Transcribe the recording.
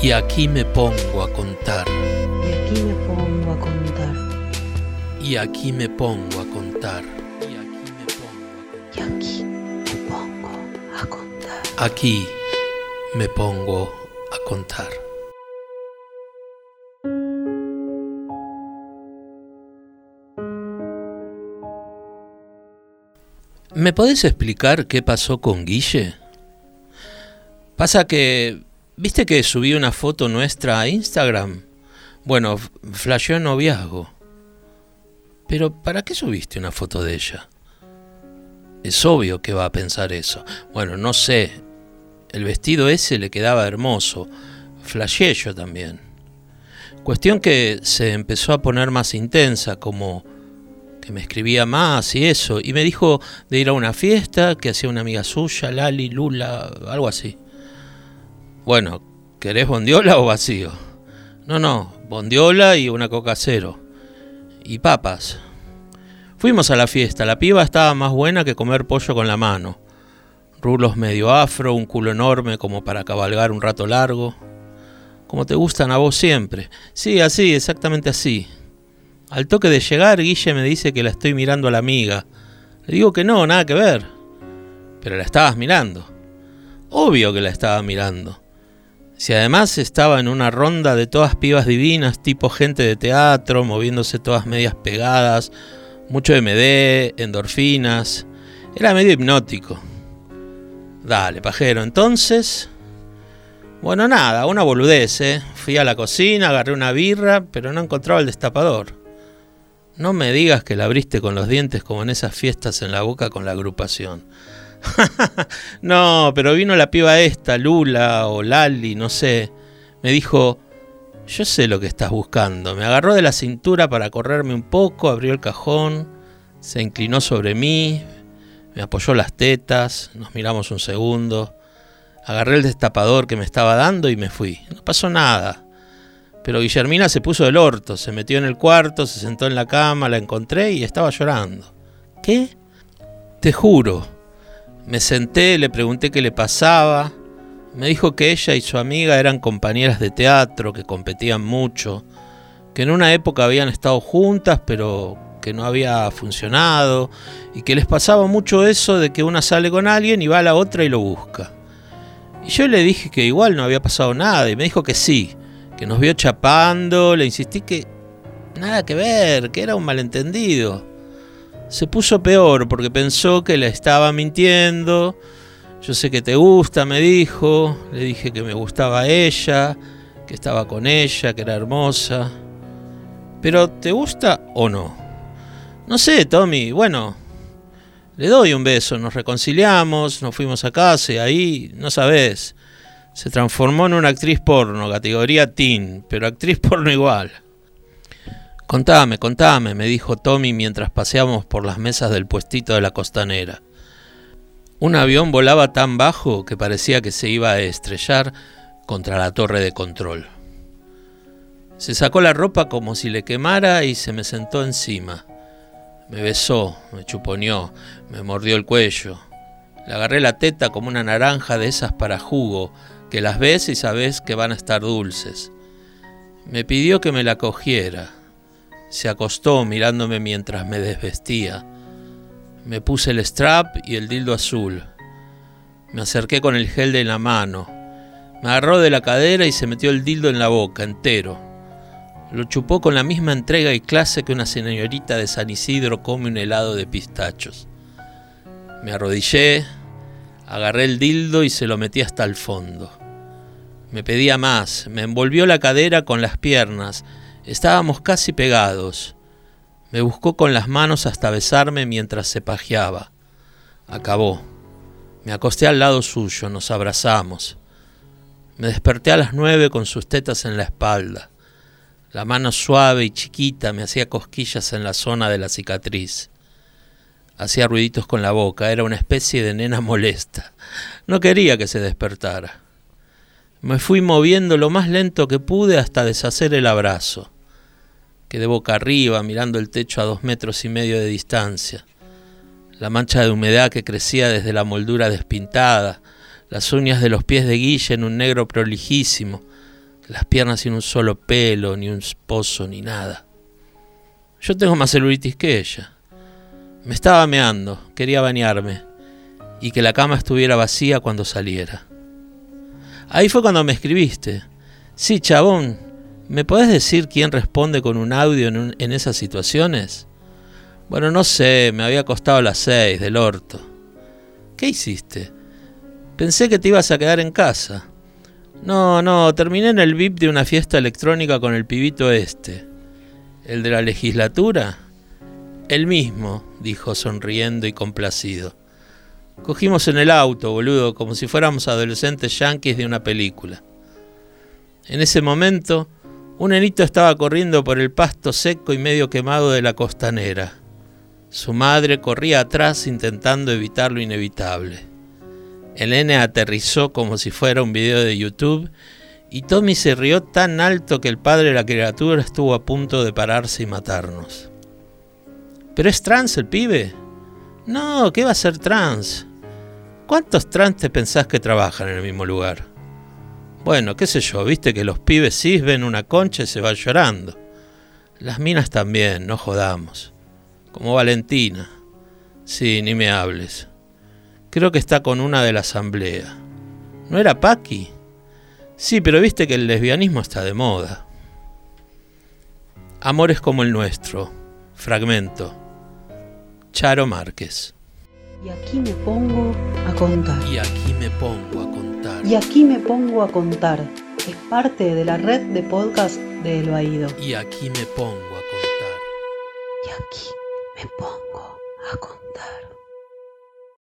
Y aquí me pongo a contar. Y aquí me pongo a contar. Y aquí me pongo a contar. Y aquí me pongo a contar. Aquí me pongo a contar. ¿Me podés explicar qué pasó con Guille? Pasa que, ¿viste que subí una foto nuestra a Instagram? Bueno, flasheó noviazgo. Pero ¿para qué subiste una foto de ella? Es obvio que va a pensar eso. Bueno, no sé. El vestido ese le quedaba hermoso. Flasheé yo también. Cuestión que se empezó a poner más intensa, como que me escribía más y eso. Y me dijo de ir a una fiesta que hacía una amiga suya, Lali, Lula, algo así. Bueno, ¿querés bondiola o vacío? No, no, bondiola y una coca cero. Y papas. Fuimos a la fiesta, la piba estaba más buena que comer pollo con la mano. Rulos medio afro, un culo enorme como para cabalgar un rato largo. Como te gustan a vos siempre. Sí, así, exactamente así. Al toque de llegar, Guille me dice que la estoy mirando a la amiga. Le digo que no, nada que ver. Pero la estabas mirando. Obvio que la estaba mirando. Si además estaba en una ronda de todas pibas divinas, tipo gente de teatro, moviéndose todas medias pegadas, mucho MD, endorfinas, era medio hipnótico. Dale, pajero, entonces... Bueno, nada, una boludez, ¿eh? Fui a la cocina, agarré una birra, pero no encontraba el destapador. No me digas que la abriste con los dientes como en esas fiestas en la boca con la agrupación. no, pero vino la piba esta, Lula o Lali, no sé. Me dijo, yo sé lo que estás buscando. Me agarró de la cintura para correrme un poco, abrió el cajón, se inclinó sobre mí, me apoyó las tetas, nos miramos un segundo. Agarré el destapador que me estaba dando y me fui. No pasó nada. Pero Guillermina se puso del orto, se metió en el cuarto, se sentó en la cama, la encontré y estaba llorando. ¿Qué? Te juro. Me senté, le pregunté qué le pasaba. Me dijo que ella y su amiga eran compañeras de teatro, que competían mucho, que en una época habían estado juntas, pero que no había funcionado, y que les pasaba mucho eso de que una sale con alguien y va a la otra y lo busca. Y yo le dije que igual no había pasado nada y me dijo que sí, que nos vio chapando, le insistí que nada que ver, que era un malentendido. Se puso peor porque pensó que le estaba mintiendo. Yo sé que te gusta, me dijo. Le dije que me gustaba ella, que estaba con ella, que era hermosa. Pero ¿te gusta o no? No sé, Tommy. Bueno, le doy un beso, nos reconciliamos, nos fuimos a casa y ahí, no sabes, se transformó en una actriz porno, categoría teen, pero actriz porno igual. Contame, contame, me dijo Tommy mientras paseábamos por las mesas del puestito de la costanera. Un avión volaba tan bajo que parecía que se iba a estrellar contra la torre de control. Se sacó la ropa como si le quemara y se me sentó encima. Me besó, me chuponeó, me mordió el cuello. Le agarré la teta como una naranja de esas para jugo, que las ves y sabes que van a estar dulces. Me pidió que me la cogiera. Se acostó mirándome mientras me desvestía. Me puse el strap y el dildo azul. Me acerqué con el gel de la mano. Me agarró de la cadera y se metió el dildo en la boca entero. Lo chupó con la misma entrega y clase que una señorita de San Isidro come un helado de pistachos. Me arrodillé, agarré el dildo y se lo metí hasta el fondo. Me pedía más, me envolvió la cadera con las piernas, estábamos casi pegados. Me buscó con las manos hasta besarme mientras se pajeaba. Acabó. Me acosté al lado suyo, nos abrazamos. Me desperté a las nueve con sus tetas en la espalda. La mano suave y chiquita me hacía cosquillas en la zona de la cicatriz. Hacía ruiditos con la boca, era una especie de nena molesta. No quería que se despertara. Me fui moviendo lo más lento que pude hasta deshacer el abrazo. Quedé boca arriba, mirando el techo a dos metros y medio de distancia. La mancha de humedad que crecía desde la moldura despintada, las uñas de los pies de Guille en un negro prolijísimo, las piernas sin un solo pelo, ni un pozo, ni nada. Yo tengo más celulitis que ella. Me estaba meando, quería bañarme, y que la cama estuviera vacía cuando saliera. Ahí fue cuando me escribiste. Sí, chabón, ¿me podés decir quién responde con un audio en, esas situaciones? Bueno, no sé, me había costado las seis del orto. ¿Qué hiciste? Pensé que te ibas a quedar en casa. No, no, terminé en el VIP de una fiesta electrónica con el pibito este. ¿El de la legislatura? El mismo, dijo sonriendo y complacido. Cogimos en el auto, boludo, como si fuéramos adolescentes yanquis de una película. En ese momento, un enito estaba corriendo por el pasto seco y medio quemado de la costanera. Su madre corría atrás intentando evitar lo inevitable. El nene aterrizó como si fuera un video de YouTube y Tommy se rió tan alto que el padre de la criatura estuvo a punto de pararse y matarnos. ¿Pero es trans el pibe? No, ¿qué va a ser trans? ¿Cuántos trans te pensás que trabajan en el mismo lugar? Bueno, qué sé yo, viste que los pibes cis ven una concha y se van llorando. Las minas también, no jodamos. Como Valentina. Sí, ni me hables. Creo que está con una de la asamblea. ¿No era Paqui? Sí, pero viste que el lesbianismo está de moda. Amores como el nuestro. Fragmento. Charo Márquez. Y aquí me pongo a contar. Y aquí me pongo a contar. Y aquí me pongo a contar. Es parte de la red de podcast de El Baído. Y aquí me pongo a contar. Y aquí